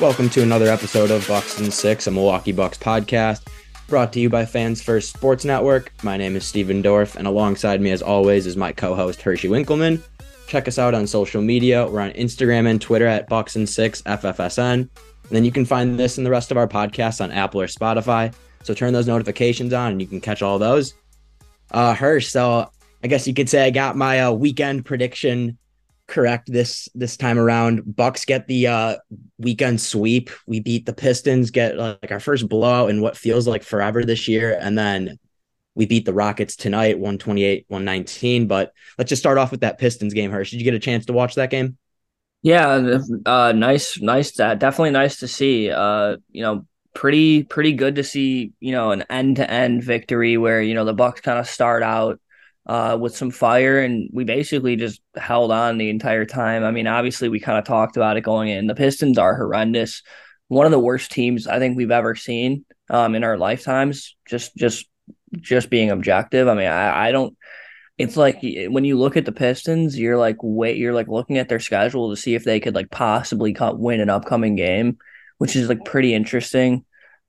Welcome to another episode of Bucks and Six, a Milwaukee Bucks podcast, brought to you by Fans First Sports Network. My name is Stephen Dorff, and alongside me, as always, is my co-host Hershey Winkleman. Check us out on social media. We're on Instagram and Twitter at Bucks and Six FFSN. And then you can find this and the rest of our podcasts on Apple or Spotify. So turn those notifications on, and you can catch all those. Uh, Hirsch, so I guess you could say I got my uh, weekend prediction correct this this time around. Bucks get the uh, weekend sweep. We beat the Pistons, get like our first blowout in what feels like forever this year, and then we beat the Rockets tonight, 128, 119. But let's just start off with that Pistons game, Hirsch. Did you get a chance to watch that game? Yeah, uh, nice, nice. Uh, definitely nice to see. Uh, you know, pretty, pretty good to see. You know, an end to end victory where you know the Bucks kind of start out uh, with some fire, and we basically just held on the entire time. I mean, obviously, we kind of talked about it going in. The Pistons are horrendous, one of the worst teams I think we've ever seen um, in our lifetimes. Just, just, just being objective. I mean, I, I don't. It's like when you look at the Pistons, you're like, wait, you're like looking at their schedule to see if they could like possibly cut, win an upcoming game, which is like pretty interesting,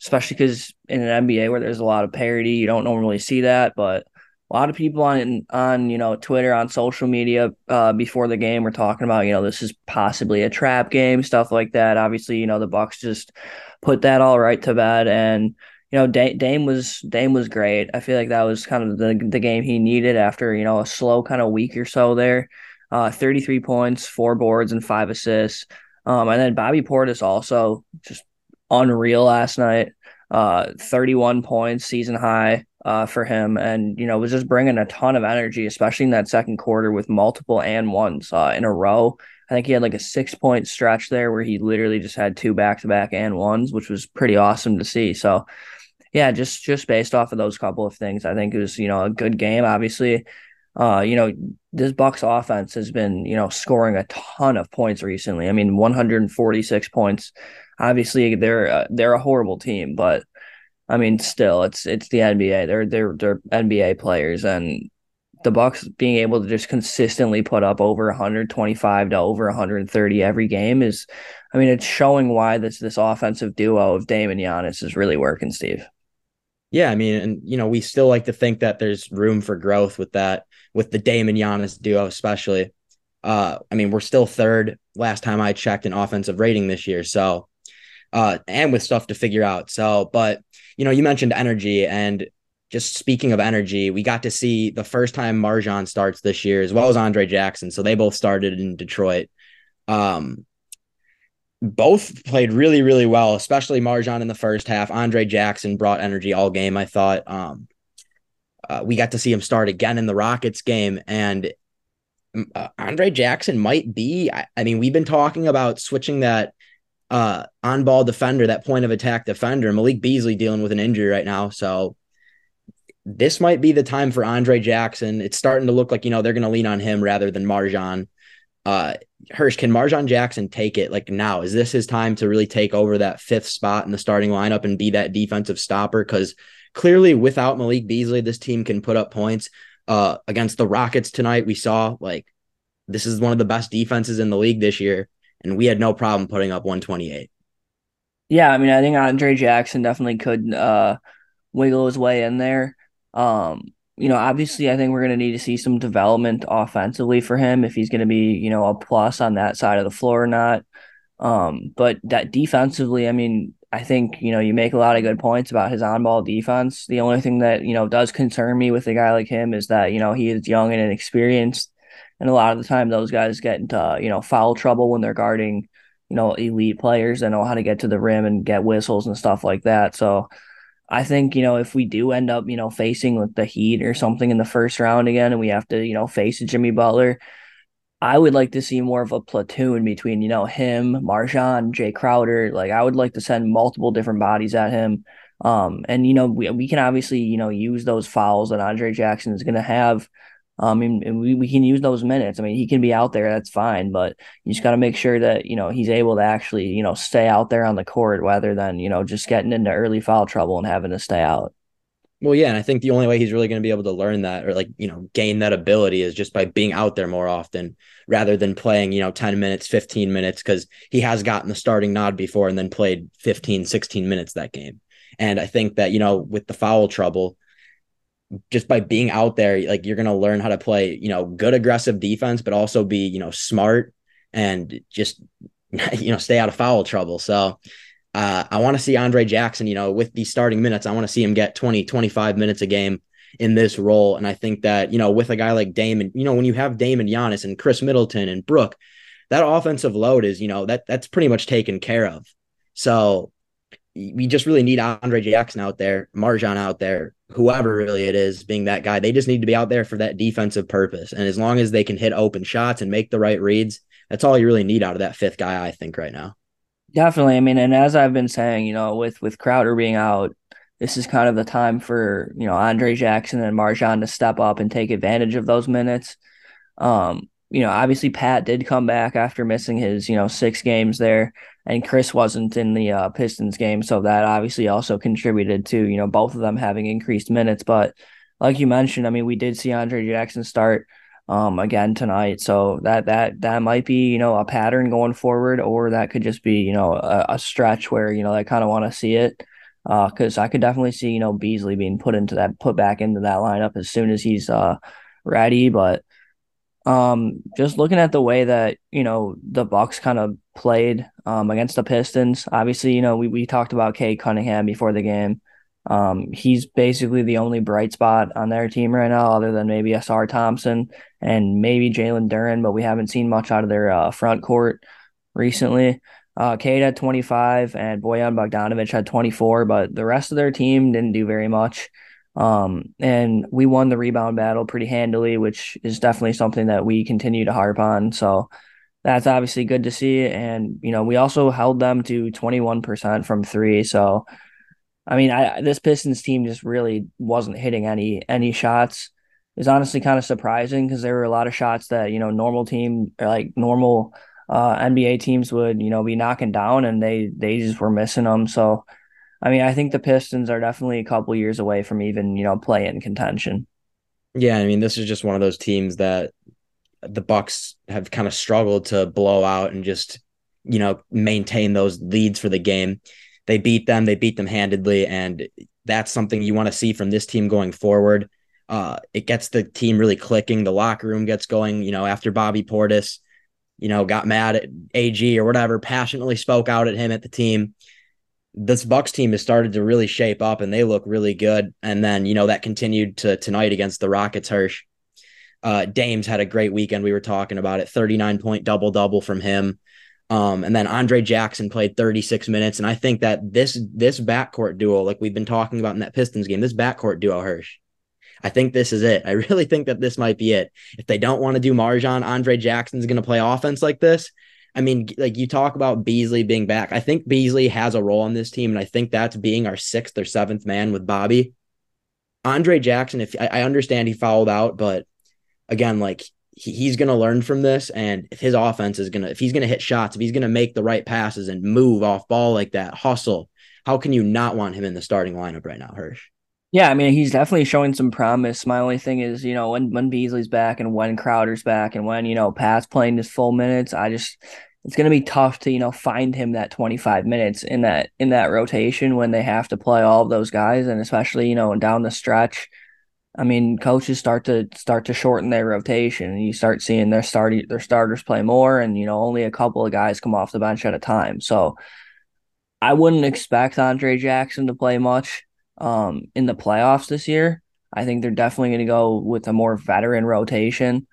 especially because in an NBA where there's a lot of parity, you don't normally see that, but a lot of people on on you know Twitter on social media uh, before the game were talking about you know this is possibly a trap game stuff like that. Obviously, you know the Bucks just put that all right to bed, and you know Dame was Dame was great. I feel like that was kind of the the game he needed after you know a slow kind of week or so there. Uh, 33 points, four boards, and five assists. Um, and then Bobby Portis also just unreal last night. Uh, 31 points, season high uh, for him, and you know was just bringing a ton of energy, especially in that second quarter with multiple and ones uh, in a row. I think he had like a six point stretch there where he literally just had two back to back and ones, which was pretty awesome to see. So, yeah, just just based off of those couple of things, I think it was you know a good game. Obviously, uh, you know this Bucks offense has been you know scoring a ton of points recently. I mean, 146 points. Obviously, they're uh, they're a horrible team, but I mean, still, it's it's the NBA. They're they're they're NBA players, and the Bucks being able to just consistently put up over 125 to over 130 every game is, I mean, it's showing why this this offensive duo of Dame and Giannis is really working, Steve. Yeah, I mean, and you know, we still like to think that there's room for growth with that, with the Dame and Giannis duo, especially. Uh, I mean, we're still third last time I checked in offensive rating this year, so uh, and with stuff to figure out. So, but you know, you mentioned energy and just speaking of energy, we got to see the first time MarJon starts this year as well as Andre Jackson. So they both started in Detroit. Um, both played really, really well, especially MarJon in the first half. Andre Jackson brought energy all game. I thought um, uh, we got to see him start again in the Rockets game, and uh, Andre Jackson might be. I, I, mean, we've been talking about switching that uh, on ball defender, that point of attack defender. Malik Beasley dealing with an injury right now. So this might be the time for Andre Jackson. It's starting to look like, you know, they're going to lean on him rather than MarJon. Uh, Hirsch, can MarJon Jackson take it like now? Is this his time to really take over that fifth spot in the starting lineup and be that defensive stopper? Because clearly, without Malik Beasley, this team can put up points. Uh, against the Rockets tonight, we saw like this is one of the best defenses in the league this year and we had no problem putting up 128. Yeah, I mean, I think Andre Jackson definitely could uh, wiggle his way in there. Um, you know, obviously, I think we're going to need to see some development offensively for him if he's going to be, you know, a plus on that side of the floor or not. Um, but that defensively, I mean, I think, you know, you make a lot of good points about his on ball defense. The only thing that, you know, does concern me with a guy like him is that, you know, he is young and inexperienced and a lot of the time those guys get into you know foul trouble when they're guarding you know elite players that know how to get to the rim and get whistles and stuff like that so I think you know if we do end up you know facing with the Heat or something in the first round again, and we have to you know face Jimmy Butler, I would like to see more of a platoon between you know him, MarJon, Jae Crowder. Like I would like to send multiple different bodies at him. Um, and you know we we can obviously you know use those fouls that Andre Jackson is going to have um, and, and, we, we can use those minutes. I mean, he can be out there, that's fine, but you just got to make sure that, you know, he's able to actually, you know, stay out there on the court rather than, you know, just getting into early foul trouble and having to stay out. Well, yeah, and I think the only way he's really going to be able to learn that or like, you know, gain that ability is just by being out there more often rather than playing, you know, 10 minutes, 15 minutes cuz he has gotten the starting nod before and then played 15, 16 minutes that game. And I think that, you know, with the foul trouble, just by being out there, like you're going to learn how to play, you know, good aggressive defense, but also be, you know, smart and just, you know, stay out of foul trouble. So, uh, I want to see Andre Jackson, you know, with these starting minutes, I want to see him get 20, 25 minutes a game in this role. And I think that, you know, with a guy like Damon, you know, when you have Damon Giannis and Khris Middleton and Brook, that offensive load is, you know, that that's pretty much taken care of. So we just really need Andre Jackson out there, MarJon out there, whoever really it is being that guy. They just need to be out there for that defensive purpose. And as long as they can hit open shots and make the right reads, that's all you really need out of that fifth guy, I think, right now. Definitely. I mean, and as I've been saying, you know, with with Crowder being out, this is kind of the time for you know Andre Jackson and MarJon to step up and take advantage of those minutes. Um, you know, obviously Pat did come back after missing his you know six games there, and Khris wasn't in the uh, Pistons game, so that obviously also contributed to you know both of them having increased minutes. But like you mentioned, I mean, we did see Andre Jackson start um, again tonight. So that that that might be you know a pattern going forward, or that could just be you know a, a stretch where you know I kind of want to see it because uh, I could definitely see you know Beasley being put into that put back into that lineup as soon as he's uh ready. But um, just looking at the way that you know the Bucks kind of played um against the Pistons, obviously you know we we talked about Cade Cunningham before the game. Um, he's basically the only bright spot on their team right now, other than maybe Ausar Thompson and maybe Jalen Duren, but we haven't seen much out of their uh, front court recently. Uh, had 25 and Bojan Bogdanovic had 24, but the rest of their team didn't do very much. Um, and we won the rebound battle pretty handily, which is definitely something that we continue to harp on. So that's obviously good to see. And, you know, we also held them to 21% from three. So, I mean, I this Pistons team just really wasn't hitting any any shots. Is honestly kind of surprising because there were a lot of shots that you know normal team like normal uh, NBA teams would you know be knocking down, and they they just were missing them. So, I mean, I think the Pistons are definitely a couple years away from even you know play in contention. Yeah, I mean, this is just one of those teams that the Bucks have kind of struggled to blow out and just you know maintain those leads for the game they beat them. They beat them handedly, and that's something you want to see from this team going forward. Uh, it gets the team really clicking. The locker room gets going. You know, after Bobby Portis, you know, got mad at AG or whatever, passionately spoke out at him at the team. This Bucks team has started to really shape up, and they look really good. And then you know that continued to tonight against the Rockets. Hirsch, uh, Dames had a great weekend. We were talking about it. Thirty nine point double double from him. Um, and then Andre Jackson played 36 minutes. And I think that this this backcourt duo, like we've been talking about in that Pistons game, this backcourt duo, Hirsch, I think this is it. I really think that this might be it. If they don't want to do MarJon, Andre Jackson's going to play offense like this. I mean, like you talk about Beasley being back. I think Beasley has a role on this team, and I think that's being our sixth or seventh man with Bobby. Andre Jackson, if I, understand he fouled out, but again, like he, he's going to learn from this. And if his offense is going to, if he's going to hit shots, if he's going to make the right passes and move off ball like that, hustle, how can you not want him in the starting lineup right now, Hirsch? Yeah, I mean, he's definitely showing some promise. My only thing is, you know, when when Beasley's back and when Crowder's back and when, you know, Pat's playing his full minutes, I just it's going to be tough to, you know, find him that 25 minutes in that in that rotation when they have to play all of those guys and especially, you know, down the stretch I mean, coaches start to start to shorten their rotation, and you start seeing their starting their starters play more, and you know only a couple of guys come off the bench at a time. So I wouldn't expect Andre Jackson to play much um, in the playoffs this year. I think they're definitely going to go with a more veteran rotation.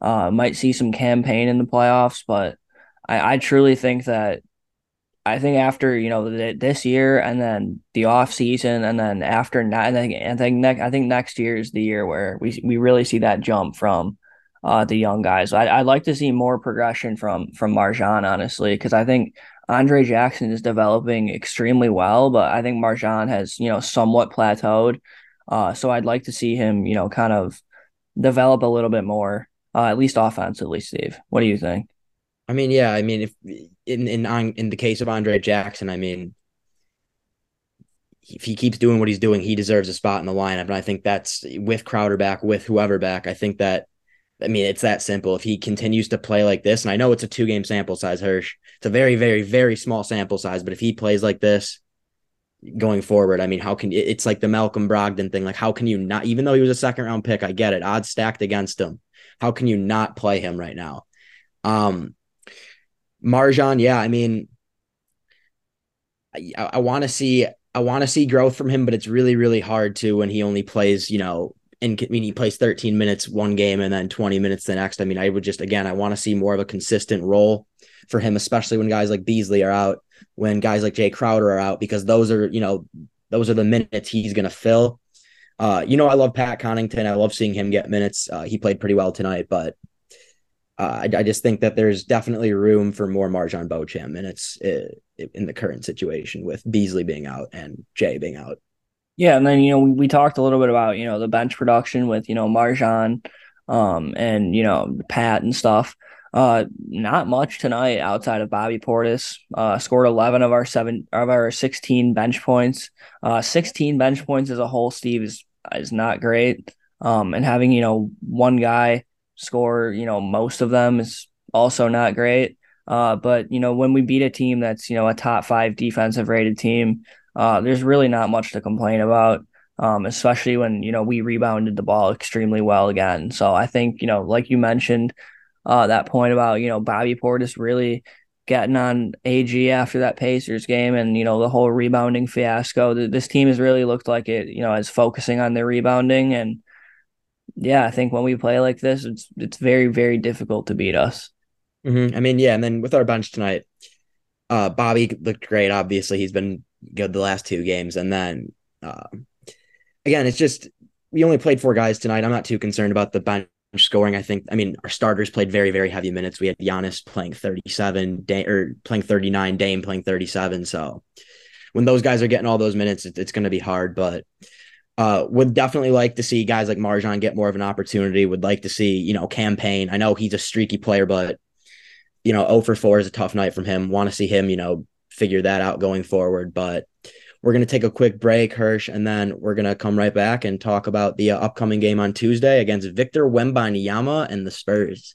Uh, might see some Cam Payne in the playoffs, but I, I truly think that I think after you know this year and then the off season and then after I think I think next I think next year is the year where we we really see that jump from uh, the young guys. I I'd like to see more progression from from MarJon honestly because I think Andre Jackson is developing extremely well, but I think MarJon has you know somewhat plateaued. Uh, so I'd like to see him you know kind of develop a little bit more, uh, at least offensively. Steve, what do you think? I mean, yeah, I mean, if in in on, in the case of Andre Jackson, I mean, if he keeps doing what he's doing, he deserves a spot in the lineup. And I think that's with Crowder back, with whoever back. I think that, I mean, it's that simple. If he continues to play like this, and I know it's a two game sample size, Hirsch, it's a very, very, very small sample size, but if he plays like this going forward, I mean, how can it's like the Malcolm Brogdon thing? Like, how can you not, even though he was a second round pick, I get it, odds stacked against him. How can you not play him right now? Um, MarJon, yeah, I mean, I, I want to see I want to see growth from him, but it's really, really hard to when he only plays, you know, and I mean, he plays 13 minutes one game and then 20 minutes the next. I mean, I would just, again, I want to see more of a consistent role for him, especially when guys like Beasley are out, when guys like Jae Crowder are out, because those are, you know, those are the minutes he's going to fill. Uh, you know, I love Pat Connaughton. I love seeing him get minutes. Uh, he played pretty well tonight, but uh, I, I, just think that there's definitely room for more MarJon Beauchamp, and it's in the current situation with Beasley being out and Jae being out. Yeah, and then you know we, we talked a little bit about you know the bench production with you know MarJon, um, and you know Pat and stuff. Uh, not much tonight outside of Bobby Portis. Uh, scored eleven of our seven of our sixteen bench points. Uh, sixteen bench points as a whole, Steve is is not great. Um, and having you know one guy score, you know, most of them is also not great. Uh, but you know, when we beat a team that's you know a top five defensive rated team, uh, there's really not much to complain about. Um, especially when you know we rebounded the ball extremely well again. So I think you know, like you mentioned, uh, that point about you know Bobby Portis really getting on AG after that Pacers game, and you know the whole rebounding fiasco. This team has really looked like it, you know, is focusing on their rebounding and yeah, I think when we play like this, it's it's very very difficult to beat us. Mm-hmm. I mean, yeah, and then with our bench tonight, uh, Bobby looked great. Obviously, he's been good the last two games, and then uh, again, it's just we only played four guys tonight. I'm not too concerned about the bench scoring. I think, I mean, our starters played very very heavy minutes. We had Giannis playing 37, Dame, or playing 39, Dame playing 37. So when those guys are getting all those minutes, it, it's going to be hard, but uh, would definitely like to see guys like MarJon get more of an opportunity. Would like to see, you know, Cam Payne. I know he's a streaky player, but you know, 0 for 4 is a tough night from him. Want to see him, you know, figure that out going forward. But we're going to take a quick break, Hirsch, and then we're going to come right back and talk about the uh, upcoming game on Tuesday against Victor Wembanyama and the Spurs.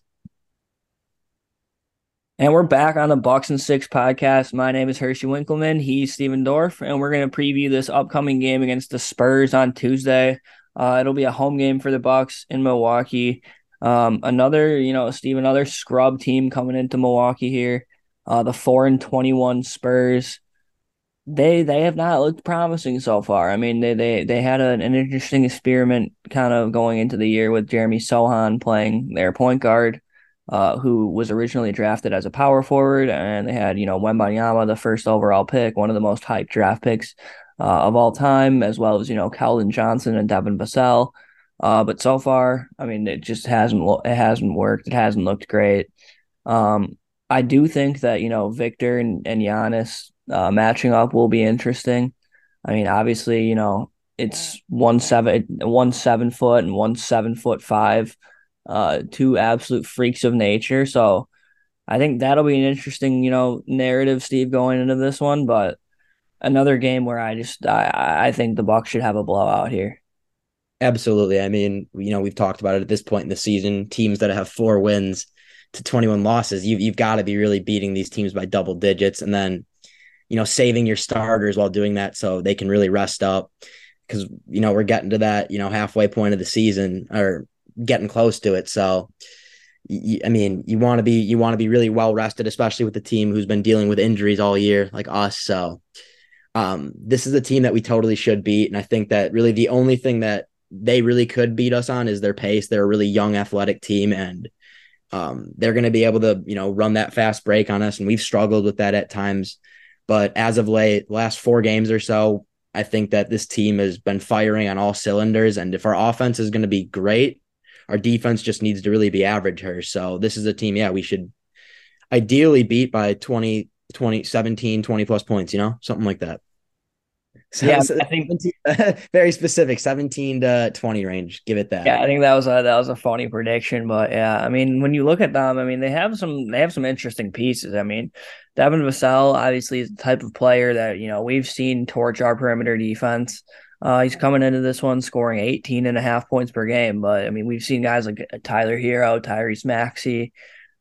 And we're back on the Bucks and Six podcast. My name is Hershey Winkleman. He's Steven Dorf, and we're going to preview this upcoming game against the Spurs on Tuesday. Uh, it'll be a home game for the Bucks in Milwaukee. Um, another, you know, Steve, another scrub team coming into Milwaukee here. Uh, the four and twenty-one Spurs. They they have not looked promising so far. I mean, they they they had an, an interesting experiment kind of going into the year with Jeremy Sochan playing their point guard uh, who was originally drafted as a power forward, and they had you know Wembanyama, the first overall pick, one of the most hyped draft picks uh, of all time, as well as you know Keldon Johnson and Devin Vassell. Uh, but so far, I mean, it just hasn't it hasn't worked. It hasn't looked great. Um, I do think that you know Victor and and Giannis uh, matching up will be interesting. I mean, obviously, you know it's one seven one seven foot and one seven foot five uh, two absolute freaks of nature. So I think that'll be an interesting, you know, narrative, Steve, going into this one. But another game where I just I I think the Bucks should have a blowout here. Absolutely. I mean, you know, we've talked about it at this point in the season. Teams that have four wins to 21 losses, you've you've got to be really beating these teams by double digits, and then you know saving your starters while doing that so they can really rest up because you know we're getting to that you know halfway point of the season or getting close to it. So, I mean, you want to be you want to be really well rested, especially with the team who's been dealing with injuries all year, like us. So, um, this is a team that we totally should beat, and I think that really the only thing that they really could beat us on is their pace. They're a really young, athletic team, and um, they're going to be able to you know run that fast break on us, and we've struggled with that at times. But as of late, last four games or so, I think that this team has been firing on all cylinders. And if our offense is going to be great, our defense just needs to really be average here. So this is a team, yeah, we should ideally beat by 20, 20, 17, 20 plus points, you know, something like that. So, yeah, so I think very specific, 17 to 20 range. Give it that. Yeah, I think that was a that was a funny prediction, but yeah, I mean, when you look at them, I mean, they have some they have some interesting pieces. I mean, Devin Vassell obviously is the type of player that you know we've seen torch our perimeter defense. Uh, he's coming into this one scoring 18 and a half points per game, but I mean, we've seen guys like Tyler Herro, Tyrese Maxey,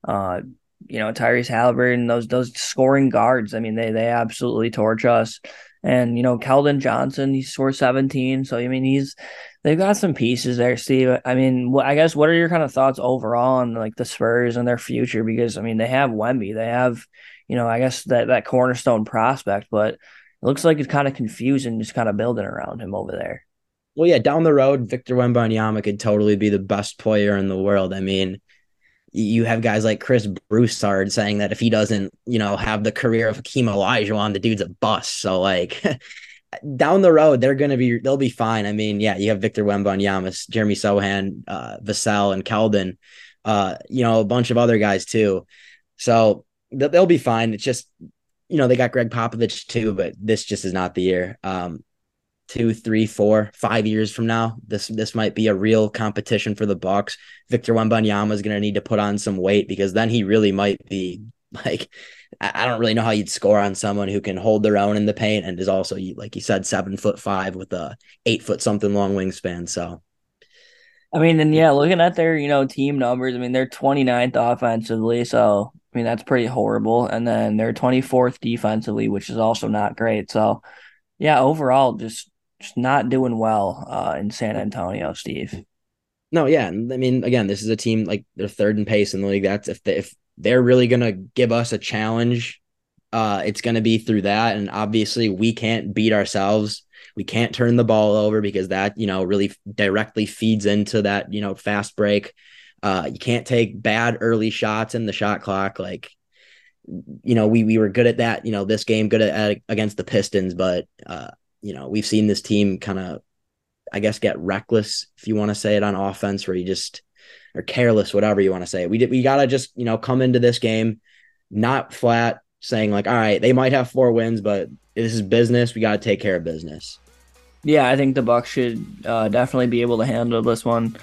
uh, you know, Tyrese Halliburton, those those scoring guards. I mean, they they absolutely torch us. And you know, Keldon Johnson, he scored 17. So I mean, he's they've got some pieces there, Steve. I mean, I guess what are your kind of thoughts overall on like the Spurs and their future? Because I mean, they have Wemby, they have, you know, I guess that that cornerstone prospect, but it looks like it's kind of confusing just kind of building around him over there. Well, yeah, down the road, Victor Wembanyama could totally be the best player in the world. I mean, you have guys like Chris Broussard saying that if he doesn't, you know, have the career of Hakeem Olajuwon, the dude's a bust. So like down the road, they're gonna be they'll be fine. I mean, yeah, you have Victor Wembanyama, Jeremy Sochan, uh, Vassell, and Keldon, uh, you know, a bunch of other guys too. So they'll be fine. It's just, you know, they got Gregg Popovich too, but this just is not the year. Um, two, three, four, five years from now, this this might be a real competition for the Bucks. Victor Wembanyama is going to need to put on some weight because then he really might be like I don't really know how you'd score on someone who can hold their own in the paint and is also like you said seven foot five with a eight foot something long wingspan. So. I mean, and yeah, looking at their, you know, team numbers, I mean, they're 29th offensively. So, I mean, that's pretty horrible. And then they're 24th defensively, which is also not great. So, yeah, overall, just just not doing well uh, in San Antonio, Steve. No, yeah, I mean, again, this is a team like they're third in pace in the league. That's if they, if they're really gonna give us a challenge, uh, it's gonna be through that. And obviously, we can't beat ourselves. We can't turn the ball over because that you know really directly feeds into that you know fast break. Uh, you can't take bad early shots in the shot clock. Like, you know, we we were good at that. You know, this game good at, at against the Pistons, but uh, you know, we've seen this team kind of, I guess, get reckless, if you want to say it on offense, where you just are careless, whatever you want to say. We did, we got to just, you know, come into this game not flat, saying like, all right, they might have four wins, but this is business. We got to take care of business. Yeah, I think the Bucks should uh, definitely be able to handle this one.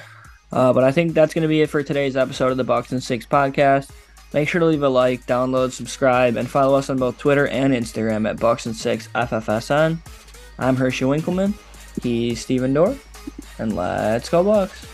Uh, but I think that's going to be it for today's episode of the Bucks and Six podcast. Make sure to leave a like, download, subscribe, and follow us on both Twitter and Instagram at Bucks and Six FFSN. I'm Hershey Winkleman. He's Steven Dorr. And let's go Bucks.